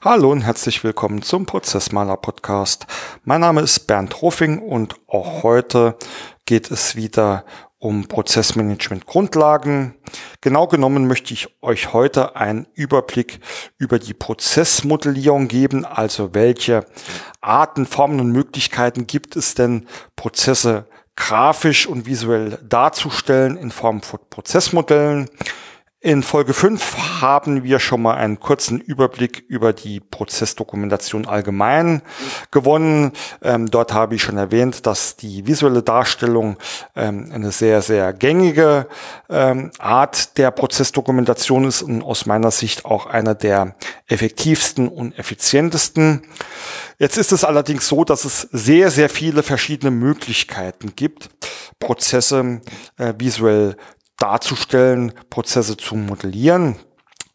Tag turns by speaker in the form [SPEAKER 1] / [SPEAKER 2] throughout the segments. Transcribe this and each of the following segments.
[SPEAKER 1] Hallo und herzlich willkommen zum Prozessmaler Podcast. Mein Name ist Bernd Rofing und auch heute geht es wieder um Prozessmanagement Grundlagen. Genau genommen möchte ich euch heute einen Überblick über die Prozessmodellierung geben, also welche Arten, Formen und Möglichkeiten gibt es denn, Prozesse grafisch und visuell darzustellen in Form von Prozessmodellen. In Folge 5 haben wir schon mal einen kurzen Überblick über die Prozessdokumentation allgemein gewonnen. Ähm, dort habe ich schon erwähnt, dass die visuelle Darstellung ähm, eine sehr, sehr gängige ähm, Art der Prozessdokumentation ist und aus meiner Sicht auch einer der effektivsten und effizientesten. Jetzt ist es allerdings so, dass es sehr, sehr viele verschiedene Möglichkeiten gibt, Prozesse äh, visuell darzustellen, Prozesse zu modellieren.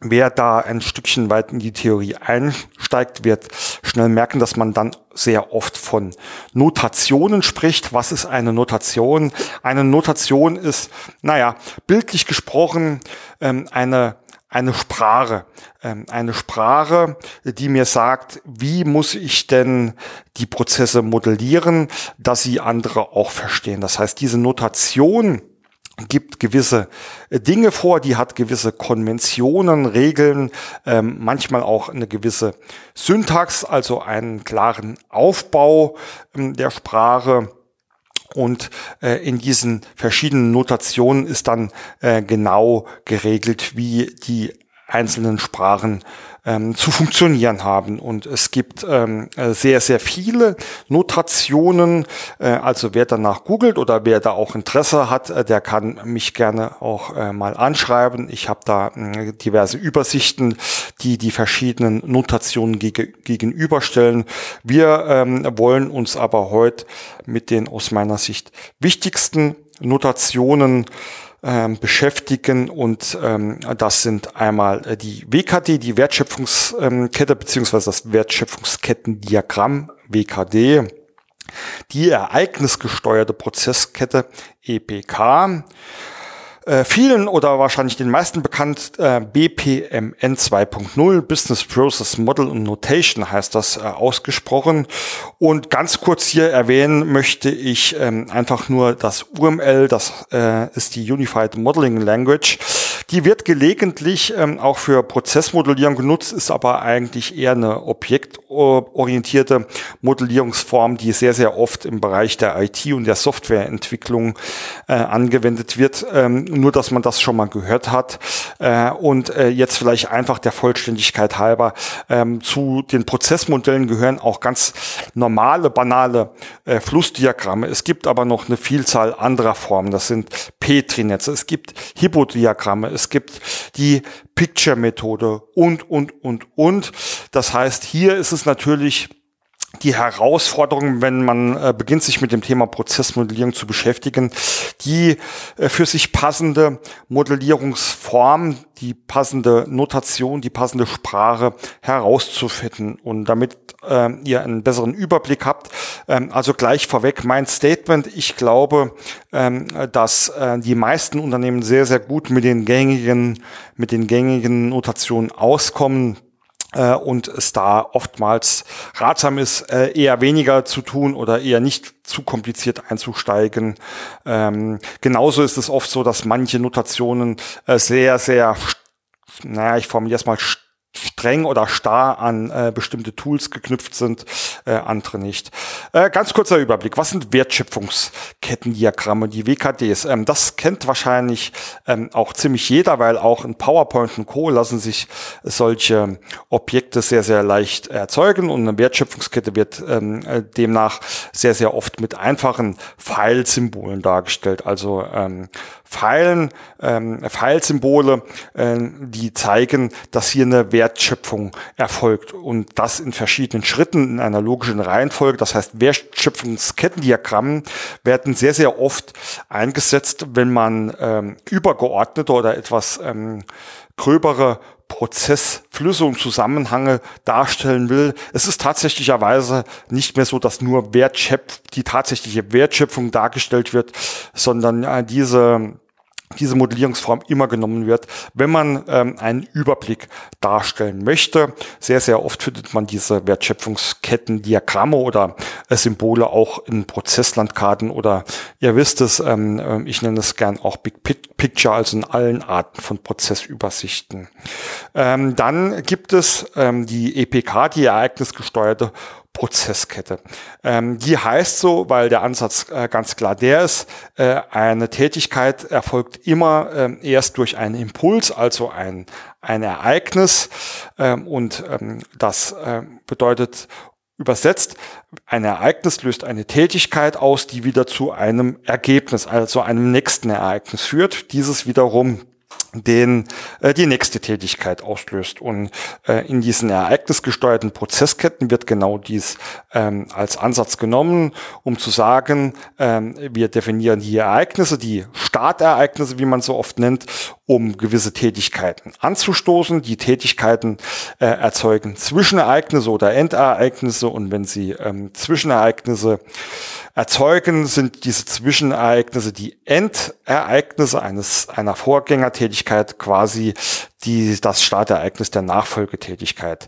[SPEAKER 1] Wer da ein Stückchen weit in die Theorie einsteigt, wird schnell merken, dass man dann sehr oft von Notationen spricht. Was ist eine Notation? Eine Notation ist, naja, bildlich gesprochen, ähm, eine eine Sprache, ähm, eine Sprache, die mir sagt, wie muss ich denn die Prozesse modellieren, dass sie andere auch verstehen. Das heißt, diese Notation gibt gewisse äh, Dinge vor, die hat gewisse Konventionen, Regeln, ähm, manchmal auch eine gewisse Syntax, also einen klaren Aufbau ähm, der Sprache. Und äh, in diesen verschiedenen Notationen ist dann äh, genau geregelt, wie die einzelnen Sprachen ähm, zu funktionieren haben. Und es gibt ähm, äh, sehr, sehr viele Notationen. Äh, also wer danach googelt oder wer da auch Interesse hat, äh, der kann mich gerne auch äh, mal anschreiben. Ich habe da äh, diverse Übersichten, die die verschiedenen Notationen geg gegenüberstellen. Wir ähm, wollen uns aber heute mit den aus meiner Sicht wichtigsten Notationen ähm, beschäftigen und ähm, das sind einmal äh, die WKD, die Wertschöpfungskette beziehungsweise das Wertschöpfungskettendiagramm WKD, die ereignisgesteuerte Prozesskette EPK, äh, vielen oder wahrscheinlich den meisten bekannt, äh, BPMN 2.0, Business Process Model und Notation heißt das äh, ausgesprochen. Und ganz kurz hier erwähnen möchte ich ähm, einfach nur das UML, das äh, ist die Unified Modeling Language. Die wird gelegentlich ähm, auch für Prozessmodellierung genutzt, ist aber eigentlich eher eine objektorientierte Modellierungsform, die sehr, sehr oft im Bereich der IT und der Softwareentwicklung äh, angewendet wird. Ähm, nur, dass man das schon mal gehört hat. Äh, und äh, jetzt vielleicht einfach der Vollständigkeit halber ähm, zu den Prozessmodellen gehören auch ganz normale, banale äh, Flussdiagramme. Es gibt aber noch eine Vielzahl anderer Formen. Das sind Petri-Netze, es gibt Hippodiagramme, es gibt die Picture-Methode und, und, und, und. Das heißt, hier ist es natürlich die Herausforderung, wenn man äh, beginnt, sich mit dem Thema Prozessmodellierung zu beschäftigen, die äh, für sich passende Modellierungsform, die passende Notation, die passende Sprache herauszufinden. Und damit äh, ihr einen besseren Überblick habt, ähm, also gleich vorweg mein Statement. Ich glaube, ähm, dass äh, die meisten Unternehmen sehr, sehr gut mit den gängigen, mit den gängigen Notationen auskommen äh, und es da oftmals ratsam ist, äh, eher weniger zu tun oder eher nicht zu kompliziert einzusteigen. Ähm, genauso ist es oft so, dass manche Notationen äh, sehr, sehr, naja, ich formuliere es mal streng oder starr an äh, bestimmte Tools geknüpft sind, äh, andere nicht. Äh, ganz kurzer Überblick. Was sind Wertschöpfungskettendiagramme, die WKDs? Ähm, das kennt wahrscheinlich ähm, auch ziemlich jeder, weil auch in PowerPoint und Co. lassen sich solche Objekte sehr, sehr leicht erzeugen und eine Wertschöpfungskette wird ähm, äh, demnach sehr, sehr oft mit einfachen Pfeilsymbolen dargestellt. Also ähm, Pfeilen, ähm, Pfeilsymbole, äh, die zeigen, dass hier eine Wertschöpfung erfolgt und das in verschiedenen Schritten in einer logischen Reihenfolge. Das heißt, Wertschöpfungskettendiagramme werden sehr, sehr oft eingesetzt, wenn man ähm, übergeordnete oder etwas ähm, gröbere Prozessflüsse und Zusammenhänge darstellen will. Es ist tatsächlicherweise nicht mehr so, dass nur Wertschöpf die tatsächliche Wertschöpfung dargestellt wird, sondern äh, diese diese Modellierungsform immer genommen wird, wenn man ähm, einen Überblick darstellen möchte. Sehr, sehr oft findet man diese Wertschöpfungsketten, Diagramme oder äh, Symbole auch in Prozesslandkarten oder ihr wisst es, ähm, äh, ich nenne es gern auch Big Picture, also in allen Arten von Prozessübersichten. Ähm, dann gibt es ähm, die EPK, die ereignisgesteuerte Prozesskette. Ähm, die heißt so, weil der Ansatz äh, ganz klar der ist, äh, eine Tätigkeit erfolgt immer äh, erst durch einen Impuls, also ein, ein Ereignis. Ähm, und ähm, das äh, bedeutet übersetzt, ein Ereignis löst eine Tätigkeit aus, die wieder zu einem Ergebnis, also einem nächsten Ereignis führt. Dieses wiederum den äh, die nächste Tätigkeit auslöst. Und äh, in diesen ereignisgesteuerten Prozessketten wird genau dies ähm, als Ansatz genommen, um zu sagen, ähm, wir definieren die Ereignisse, die Startereignisse, wie man so oft nennt, um gewisse Tätigkeiten anzustoßen. Die Tätigkeiten äh, erzeugen Zwischenereignisse oder Endereignisse und wenn sie ähm, Zwischenereignisse erzeugen, sind diese Zwischenereignisse die Endereignisse eines einer Vorgängertätigkeit quasi die, das Startereignis der Nachfolgetätigkeit.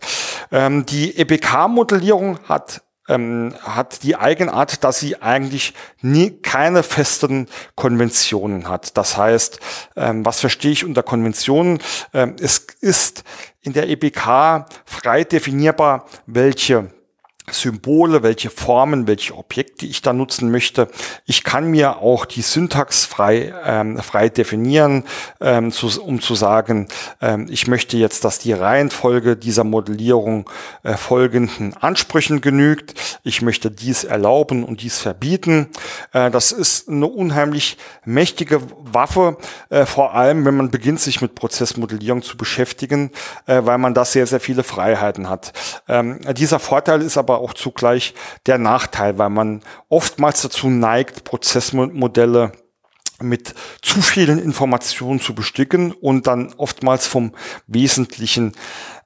[SPEAKER 1] Ähm, die EPK-Modellierung hat ähm, hat die Eigenart, dass sie eigentlich nie keine festen Konventionen hat. Das heißt, ähm, was verstehe ich unter Konventionen? Ähm, es ist in der EPK frei definierbar, welche Symbole, welche Formen, welche Objekte ich da nutzen möchte. Ich kann mir auch die Syntax frei, ähm, frei definieren, ähm, zu, um zu sagen, ähm, ich möchte jetzt, dass die Reihenfolge dieser Modellierung äh, folgenden Ansprüchen genügt. Ich möchte dies erlauben und dies verbieten. Äh, das ist eine unheimlich mächtige Waffe, äh, vor allem wenn man beginnt, sich mit Prozessmodellierung zu beschäftigen, äh, weil man da sehr, sehr viele Freiheiten hat. Ähm, dieser Vorteil ist aber aber auch zugleich der Nachteil, weil man oftmals dazu neigt, Prozessmodelle mit zu vielen Informationen zu besticken und dann oftmals vom Wesentlichen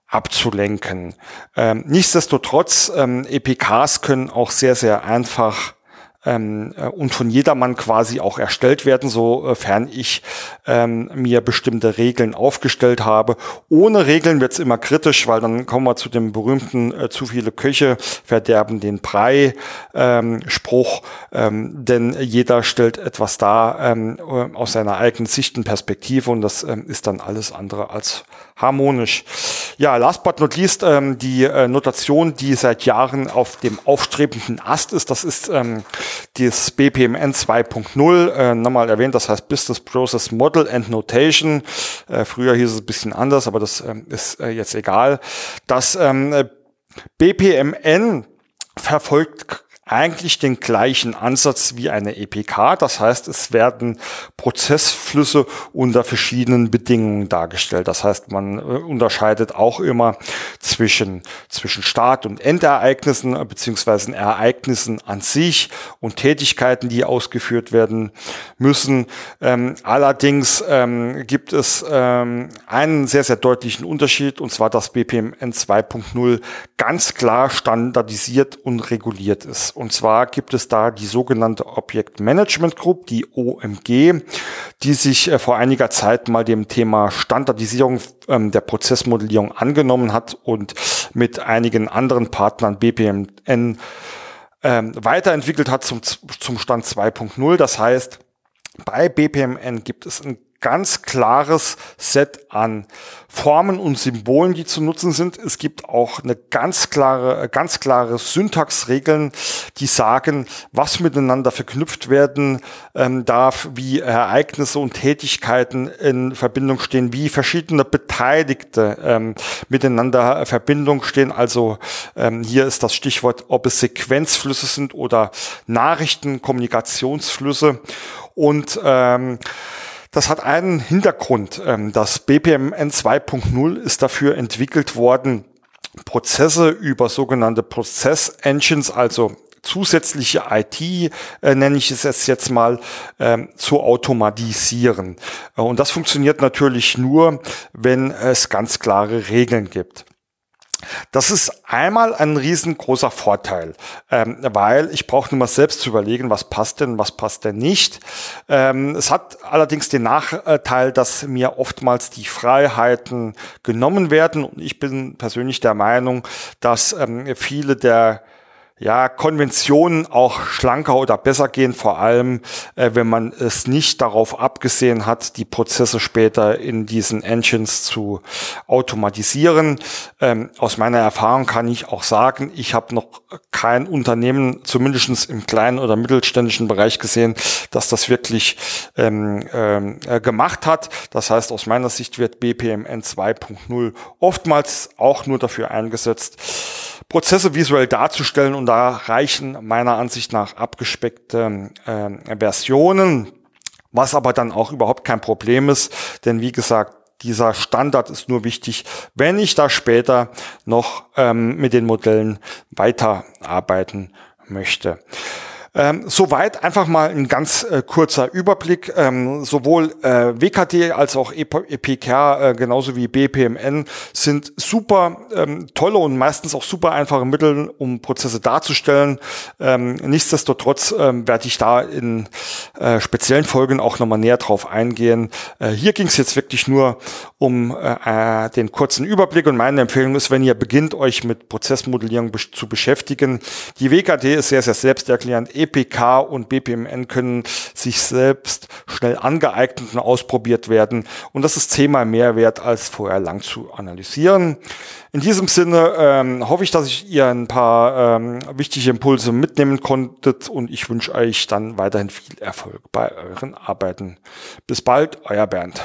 [SPEAKER 1] abzulenken. Ähm, nichtsdestotrotz, ähm, EPKs können auch sehr, sehr einfach ähm, äh, und von jedermann quasi auch erstellt werden, sofern ich ähm, mir bestimmte Regeln aufgestellt habe. Ohne Regeln wird es immer kritisch, weil dann kommen wir zu dem berühmten äh, zu viele Köche verderben den Brei ähm, Spruch, ähm, denn jeder stellt etwas dar ähm, aus seiner eigenen Sicht und Perspektive und das ähm, ist dann alles andere als harmonisch. Ja, last but not least, ähm, die äh, Notation, die seit Jahren auf dem aufstrebenden Ast ist, das ist ähm, das BPMN 2.0, äh, nochmal erwähnt, das heißt Business Process Model and Notation. Äh, früher hieß es ein bisschen anders, aber das ähm, ist äh, jetzt egal. Das ähm, BPMN verfolgt eigentlich den gleichen Ansatz wie eine EPK. Das heißt, es werden Prozessflüsse unter verschiedenen Bedingungen dargestellt. Das heißt, man äh, unterscheidet auch immer zwischen, zwischen Start- und Endereignissen beziehungsweise Ereignissen an sich und Tätigkeiten, die ausgeführt werden müssen. Ähm, allerdings ähm, gibt es ähm, einen sehr, sehr deutlichen Unterschied und zwar, dass BPMN 2.0 ganz klar standardisiert und reguliert ist. Und zwar gibt es da die sogenannte Object Management Group, die OMG, die sich äh, vor einiger Zeit mal dem Thema Standardisierung ähm, der Prozessmodellierung angenommen hat und mit einigen anderen Partnern BPMN ähm, weiterentwickelt hat zum, zum Stand 2.0. Das heißt, bei BPMN gibt es ein ganz klares Set an Formen und Symbolen, die zu nutzen sind. Es gibt auch eine ganz klare, ganz klare Syntaxregeln, die sagen, was miteinander verknüpft werden ähm, darf, wie Ereignisse und Tätigkeiten in Verbindung stehen, wie verschiedene Beteiligte ähm, miteinander in Verbindung stehen. Also ähm, hier ist das Stichwort, ob es Sequenzflüsse sind oder Nachrichten, Kommunikationsflüsse und ähm, das hat einen Hintergrund. Ähm, das BPMN 2.0 ist dafür entwickelt worden, Prozesse über sogenannte Prozess-Engines, also zusätzliche IT, äh, nenne ich es jetzt mal, ähm, zu automatisieren. Äh, und das funktioniert natürlich nur, wenn es ganz klare Regeln gibt. Das ist einmal ein riesengroßer Vorteil, ähm, weil ich brauche nur mal selbst zu überlegen, was passt denn, was passt denn nicht. Ähm, es hat allerdings den Nachteil, dass mir oftmals die Freiheiten genommen werden und ich bin persönlich der Meinung, dass ähm, viele der ja, Konventionen auch schlanker oder besser gehen, vor allem äh, wenn man es nicht darauf abgesehen hat, die Prozesse später in diesen Engines zu automatisieren. Ähm, aus meiner Erfahrung kann ich auch sagen, ich habe noch kein Unternehmen, zumindest im kleinen oder mittelständischen Bereich gesehen, dass das wirklich ähm, äh, gemacht hat. Das heißt, aus meiner Sicht wird BPMN 2.0 oftmals auch nur dafür eingesetzt, Prozesse visuell darzustellen und da reichen meiner Ansicht nach abgespeckte äh, Versionen, was aber dann auch überhaupt kein Problem ist, denn wie gesagt, dieser Standard ist nur wichtig, wenn ich da später noch ähm, mit den Modellen weiterarbeiten möchte. Ähm, soweit einfach mal ein ganz äh, kurzer Überblick. Ähm, sowohl äh, WKD als auch EPK, äh, genauso wie BPMN, sind super ähm, tolle und meistens auch super einfache Mittel, um Prozesse darzustellen. Ähm, nichtsdestotrotz ähm, werde ich da in äh, speziellen Folgen auch nochmal näher drauf eingehen. Äh, hier ging es jetzt wirklich nur um äh, den kurzen Überblick und meine Empfehlung ist, wenn ihr beginnt, euch mit Prozessmodellierung be zu beschäftigen. Die WKD ist sehr, sehr selbsterklärend EPK und BPMN können sich selbst schnell angeeignet und ausprobiert werden. Und das ist zehnmal mehr wert, als vorher lang zu analysieren. In diesem Sinne ähm, hoffe ich, dass ich ihr ein paar ähm, wichtige Impulse mitnehmen konntet und ich wünsche euch dann weiterhin viel Erfolg bei euren Arbeiten. Bis bald, euer Bernd.